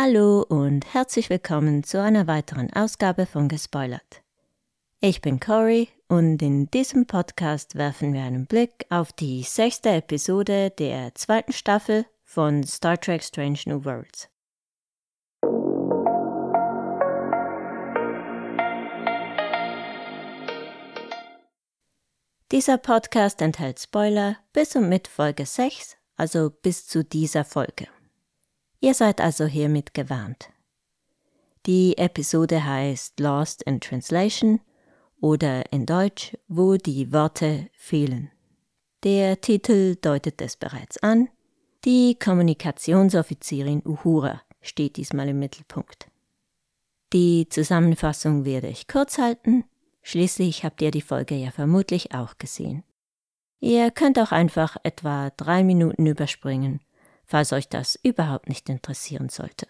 Hallo und herzlich willkommen zu einer weiteren Ausgabe von Gespoilert. Ich bin Cory und in diesem Podcast werfen wir einen Blick auf die sechste Episode der zweiten Staffel von Star Trek Strange New Worlds. Dieser Podcast enthält Spoiler bis und mit Folge 6, also bis zu dieser Folge. Ihr seid also hiermit gewarnt. Die Episode heißt Lost in Translation oder in Deutsch, wo die Worte fehlen. Der Titel deutet es bereits an. Die Kommunikationsoffizierin Uhura steht diesmal im Mittelpunkt. Die Zusammenfassung werde ich kurz halten. Schließlich habt ihr die Folge ja vermutlich auch gesehen. Ihr könnt auch einfach etwa drei Minuten überspringen falls euch das überhaupt nicht interessieren sollte.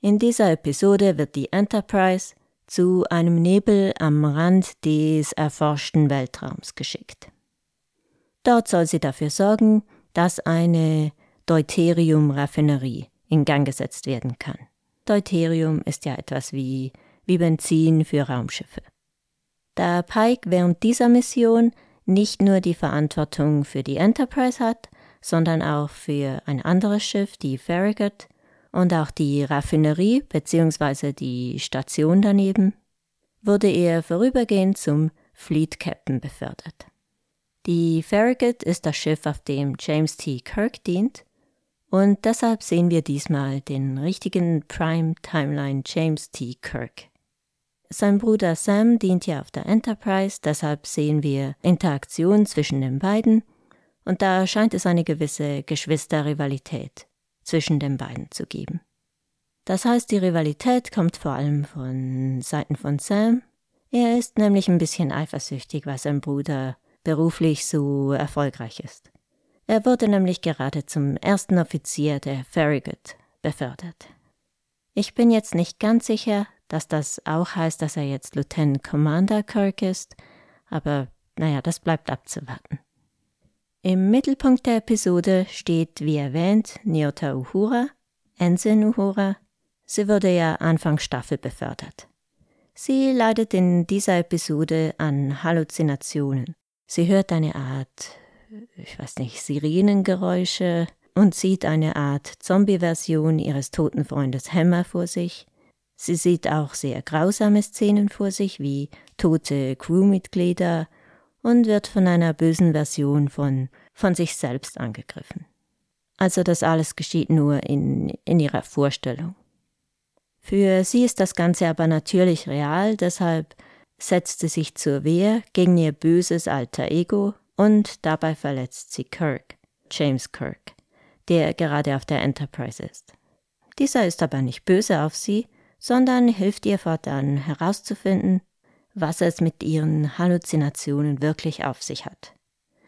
In dieser Episode wird die Enterprise zu einem Nebel am Rand des erforschten Weltraums geschickt. Dort soll sie dafür sorgen, dass eine Deuterium-Raffinerie in Gang gesetzt werden kann. Deuterium ist ja etwas wie, wie Benzin für Raumschiffe. Da Pike während dieser Mission nicht nur die Verantwortung für die Enterprise hat, sondern auch für ein anderes Schiff, die Farragut, und auch die Raffinerie bzw. die Station daneben, wurde er vorübergehend zum Fleet Captain befördert. Die Farragut ist das Schiff, auf dem James T. Kirk dient, und deshalb sehen wir diesmal den richtigen Prime Timeline James T. Kirk. Sein Bruder Sam dient ja auf der Enterprise, deshalb sehen wir Interaktion zwischen den beiden und da scheint es eine gewisse Geschwisterrivalität zwischen den beiden zu geben. Das heißt, die Rivalität kommt vor allem von Seiten von Sam. Er ist nämlich ein bisschen eifersüchtig, weil sein Bruder beruflich so erfolgreich ist. Er wurde nämlich gerade zum ersten Offizier der Farragut befördert. Ich bin jetzt nicht ganz sicher, dass das auch heißt, dass er jetzt Lieutenant Commander Kirk ist, aber naja, das bleibt abzuwarten. Im Mittelpunkt der Episode steht, wie erwähnt, Nyota Uhura, Ensign Uhura. Sie wurde ja Anfang Staffel befördert. Sie leidet in dieser Episode an Halluzinationen. Sie hört eine Art, ich weiß nicht, Sirenengeräusche und sieht eine Art Zombie-Version ihres toten Freundes Hammer vor sich. Sie sieht auch sehr grausame Szenen vor sich, wie tote Crewmitglieder und wird von einer bösen Version von, von sich selbst angegriffen. Also das alles geschieht nur in, in ihrer Vorstellung. Für sie ist das Ganze aber natürlich real, deshalb setzt sie sich zur Wehr gegen ihr böses alter Ego und dabei verletzt sie Kirk, James Kirk, der gerade auf der Enterprise ist. Dieser ist aber nicht böse auf sie, sondern hilft ihr fortan herauszufinden, was es mit ihren Halluzinationen wirklich auf sich hat.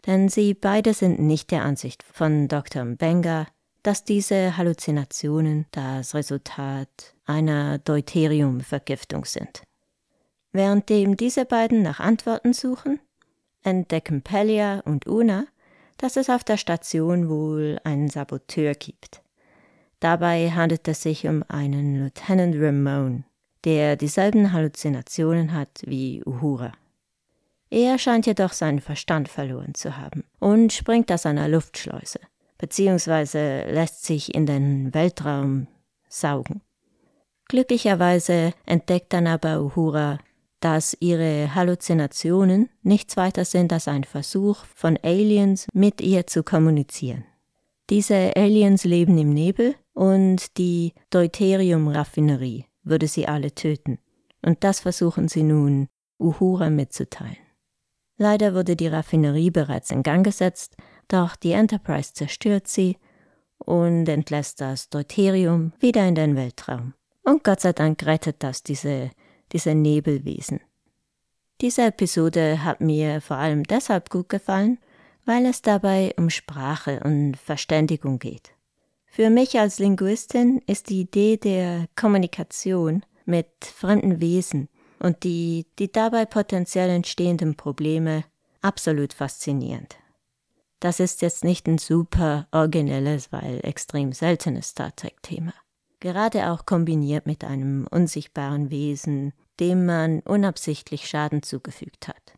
Denn sie beide sind nicht der Ansicht von Dr. Benga, dass diese Halluzinationen das Resultat einer Deuteriumvergiftung sind. Währenddem diese beiden nach Antworten suchen, entdecken Pelia und Una, dass es auf der Station wohl einen Saboteur gibt. Dabei handelt es sich um einen Lieutenant Ramone, der dieselben Halluzinationen hat wie Uhura. Er scheint jedoch seinen Verstand verloren zu haben und springt aus einer Luftschleuse, beziehungsweise lässt sich in den Weltraum saugen. Glücklicherweise entdeckt dann aber Uhura, dass ihre Halluzinationen nichts weiter sind als ein Versuch von Aliens mit ihr zu kommunizieren. Diese Aliens leben im Nebel und die Deuterium-Raffinerie würde sie alle töten. Und das versuchen sie nun Uhura mitzuteilen. Leider wurde die Raffinerie bereits in Gang gesetzt, doch die Enterprise zerstört sie und entlässt das Deuterium wieder in den Weltraum. Und Gott sei Dank rettet das diese, diese Nebelwesen. Diese Episode hat mir vor allem deshalb gut gefallen, weil es dabei um Sprache und Verständigung geht. Für mich als Linguistin ist die Idee der Kommunikation mit fremden Wesen und die, die dabei potenziell entstehenden Probleme absolut faszinierend. Das ist jetzt nicht ein super originelles, weil extrem seltenes Star Trek-Thema. gerade auch kombiniert mit einem unsichtbaren Wesen, dem man unabsichtlich Schaden zugefügt hat.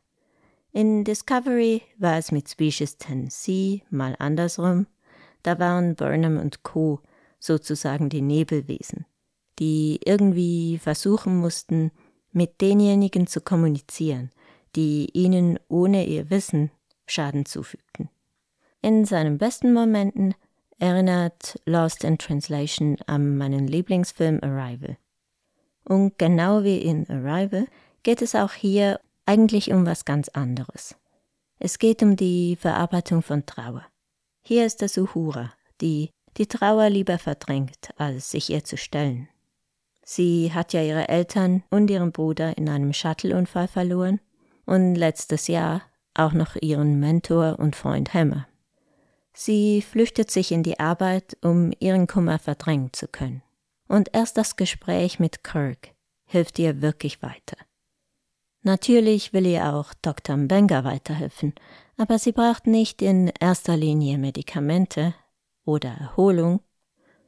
In Discovery war es mit Species 10c mal andersrum, da waren Burnham und Co. sozusagen die Nebelwesen, die irgendwie versuchen mussten, mit denjenigen zu kommunizieren, die ihnen ohne ihr Wissen Schaden zufügten. In seinen besten Momenten erinnert Lost in Translation an meinen Lieblingsfilm Arrival. Und genau wie in Arrival geht es auch hier eigentlich um was ganz anderes. Es geht um die Verarbeitung von Trauer. Hier ist es Uhura, die die Trauer lieber verdrängt, als sich ihr zu stellen. Sie hat ja ihre Eltern und ihren Bruder in einem Shuttleunfall verloren und letztes Jahr auch noch ihren Mentor und Freund Hammer. Sie flüchtet sich in die Arbeit, um ihren Kummer verdrängen zu können. Und erst das Gespräch mit Kirk hilft ihr wirklich weiter. Natürlich will ihr auch Dr. Mbenga weiterhelfen, aber sie braucht nicht in erster Linie Medikamente oder Erholung,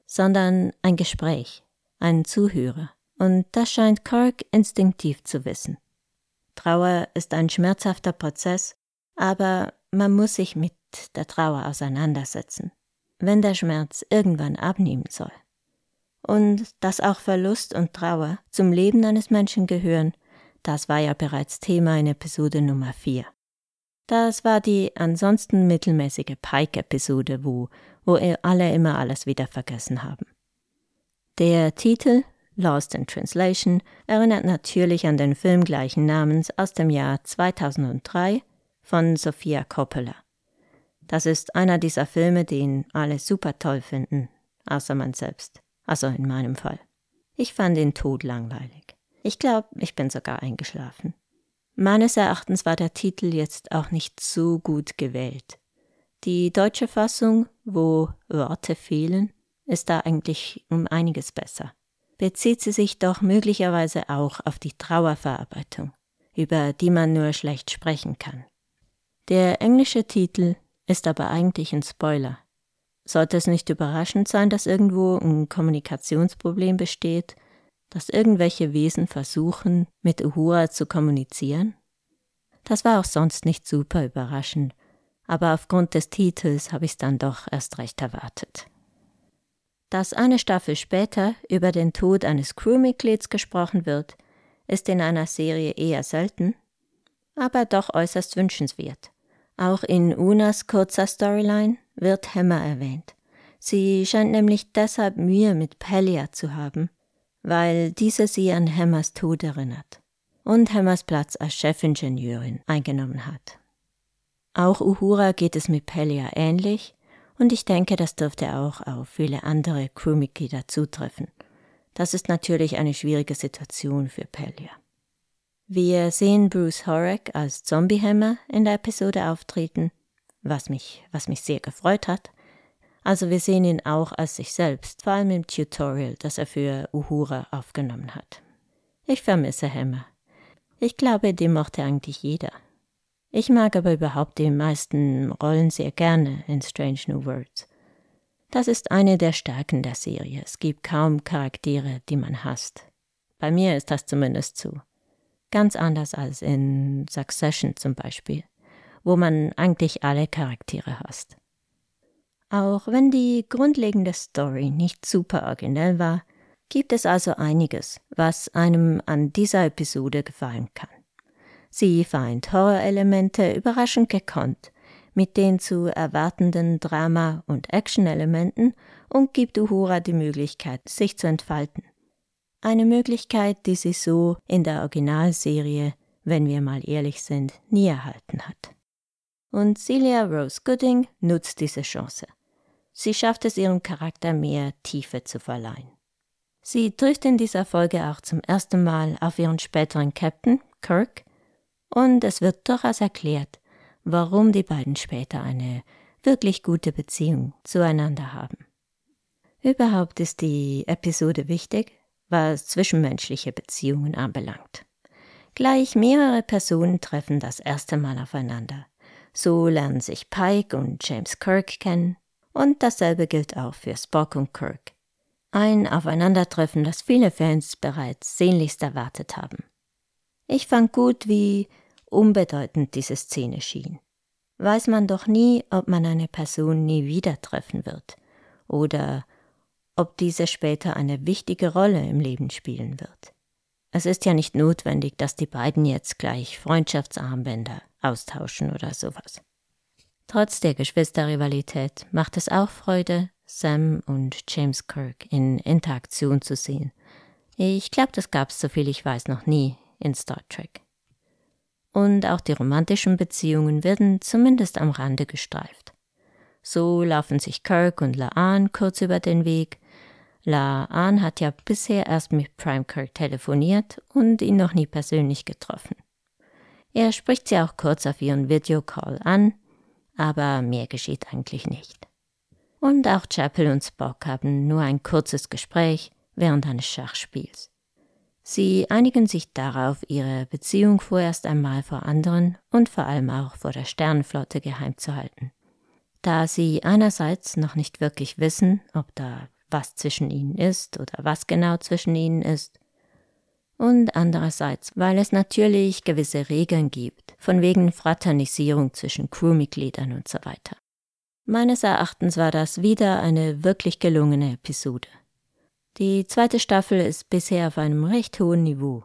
sondern ein Gespräch, einen Zuhörer. Und das scheint Kirk instinktiv zu wissen. Trauer ist ein schmerzhafter Prozess, aber man muss sich mit der Trauer auseinandersetzen, wenn der Schmerz irgendwann abnehmen soll. Und dass auch Verlust und Trauer zum Leben eines Menschen gehören, das war ja bereits Thema in Episode Nummer 4. Das war die ansonsten mittelmäßige Pike-Episode, wo, wo alle immer alles wieder vergessen haben. Der Titel Lost in Translation erinnert natürlich an den Film gleichen Namens aus dem Jahr 2003 von Sofia Coppola. Das ist einer dieser Filme, den alle super toll finden, außer man selbst. Also in meinem Fall. Ich fand den Tod langweilig. Ich glaube, ich bin sogar eingeschlafen. Meines Erachtens war der Titel jetzt auch nicht so gut gewählt. Die deutsche Fassung, wo Worte fehlen, ist da eigentlich um einiges besser. Bezieht sie sich doch möglicherweise auch auf die Trauerverarbeitung, über die man nur schlecht sprechen kann. Der englische Titel ist aber eigentlich ein Spoiler. Sollte es nicht überraschend sein, dass irgendwo ein Kommunikationsproblem besteht dass irgendwelche Wesen versuchen, mit Uhura zu kommunizieren? Das war auch sonst nicht super überraschend, aber aufgrund des Titels habe ich es dann doch erst recht erwartet. Dass eine Staffel später über den Tod eines Crewmitglieds gesprochen wird, ist in einer Serie eher selten, aber doch äußerst wünschenswert. Auch in Unas kurzer Storyline wird Hammer erwähnt. Sie scheint nämlich deshalb Mühe mit Pelia zu haben, weil diese sie an Hammers Tod erinnert und Hammers Platz als Chefingenieurin eingenommen hat. Auch Uhura geht es mit Pelia ähnlich und ich denke, das dürfte auch auf viele andere Crewmitglieder zutreffen. Das ist natürlich eine schwierige Situation für Pelia. Wir sehen Bruce Horrocks als Zombiehammer in der Episode auftreten, was mich, was mich sehr gefreut hat. Also wir sehen ihn auch als sich selbst, vor allem im Tutorial, das er für Uhura aufgenommen hat. Ich vermisse Hammer. Ich glaube, den mochte eigentlich jeder. Ich mag aber überhaupt die meisten Rollen sehr gerne in Strange New Worlds. Das ist eine der Stärken der Serie. Es gibt kaum Charaktere, die man hasst. Bei mir ist das zumindest so. Ganz anders als in Succession zum Beispiel, wo man eigentlich alle Charaktere hasst. Auch wenn die grundlegende Story nicht super originell war, gibt es also einiges, was einem an dieser Episode gefallen kann. Sie vereint Horrorelemente überraschend gekonnt mit den zu erwartenden Drama- und Action-Elementen und gibt Uhura die Möglichkeit, sich zu entfalten. Eine Möglichkeit, die sie so in der Originalserie, wenn wir mal ehrlich sind, nie erhalten hat. Und Celia Rose Gooding nutzt diese Chance. Sie schafft es ihrem Charakter mehr Tiefe zu verleihen. Sie trifft in dieser Folge auch zum ersten Mal auf ihren späteren Captain, Kirk, und es wird durchaus erklärt, warum die beiden später eine wirklich gute Beziehung zueinander haben. Überhaupt ist die Episode wichtig, was zwischenmenschliche Beziehungen anbelangt. Gleich mehrere Personen treffen das erste Mal aufeinander. So lernen sich Pike und James Kirk kennen, und dasselbe gilt auch für Spock und Kirk. Ein Aufeinandertreffen, das viele Fans bereits sehnlichst erwartet haben. Ich fand gut, wie unbedeutend diese Szene schien. Weiß man doch nie, ob man eine Person nie wieder treffen wird oder ob diese später eine wichtige Rolle im Leben spielen wird. Es ist ja nicht notwendig, dass die beiden jetzt gleich Freundschaftsarmbänder austauschen oder sowas. Trotz der Geschwisterrivalität macht es auch Freude, Sam und James Kirk in Interaktion zu sehen. Ich glaube, das gab's, soviel ich weiß, noch nie in Star Trek. Und auch die romantischen Beziehungen werden zumindest am Rande gestreift. So laufen sich Kirk und Laan kurz über den Weg, Laan hat ja bisher erst mit Prime Kirk telefoniert und ihn noch nie persönlich getroffen. Er spricht sie auch kurz auf ihren Videocall an, aber mehr geschieht eigentlich nicht. Und auch Chapel und Spock haben nur ein kurzes Gespräch während eines Schachspiels. Sie einigen sich darauf, ihre Beziehung vorerst einmal vor anderen und vor allem auch vor der Sternenflotte geheim zu halten. Da sie einerseits noch nicht wirklich wissen, ob da was zwischen ihnen ist oder was genau zwischen ihnen ist. Und andererseits, weil es natürlich gewisse Regeln gibt, von wegen Fraternisierung zwischen Crewmitgliedern und so weiter. Meines Erachtens war das wieder eine wirklich gelungene Episode. Die zweite Staffel ist bisher auf einem recht hohen Niveau.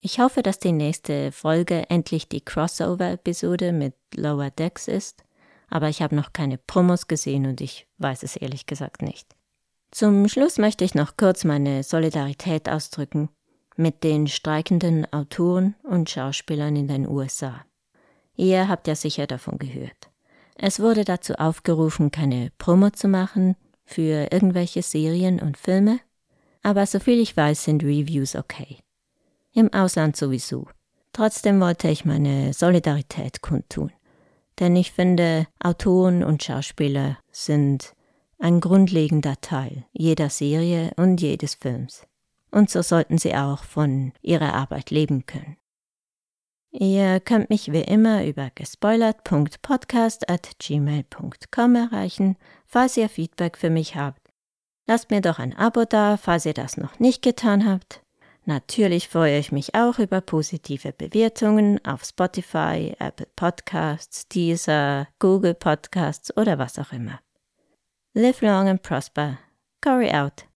Ich hoffe, dass die nächste Folge endlich die Crossover-Episode mit Lower Decks ist, aber ich habe noch keine Promos gesehen und ich weiß es ehrlich gesagt nicht. Zum Schluss möchte ich noch kurz meine Solidarität ausdrücken mit den streikenden Autoren und Schauspielern in den USA. Ihr habt ja sicher davon gehört. Es wurde dazu aufgerufen, keine Promo zu machen für irgendwelche Serien und Filme, aber soviel ich weiß, sind Reviews okay. Im Ausland sowieso. Trotzdem wollte ich meine Solidarität kundtun. Denn ich finde, Autoren und Schauspieler sind ein grundlegender Teil jeder Serie und jedes Films. Und so sollten sie auch von ihrer Arbeit leben können. Ihr könnt mich wie immer über gespoilert.podcast.gmail.com erreichen, falls ihr Feedback für mich habt. Lasst mir doch ein Abo da, falls ihr das noch nicht getan habt. Natürlich freue ich mich auch über positive Bewertungen auf Spotify, Apple Podcasts, Deezer, Google Podcasts oder was auch immer. Live long and prosper. Corey out.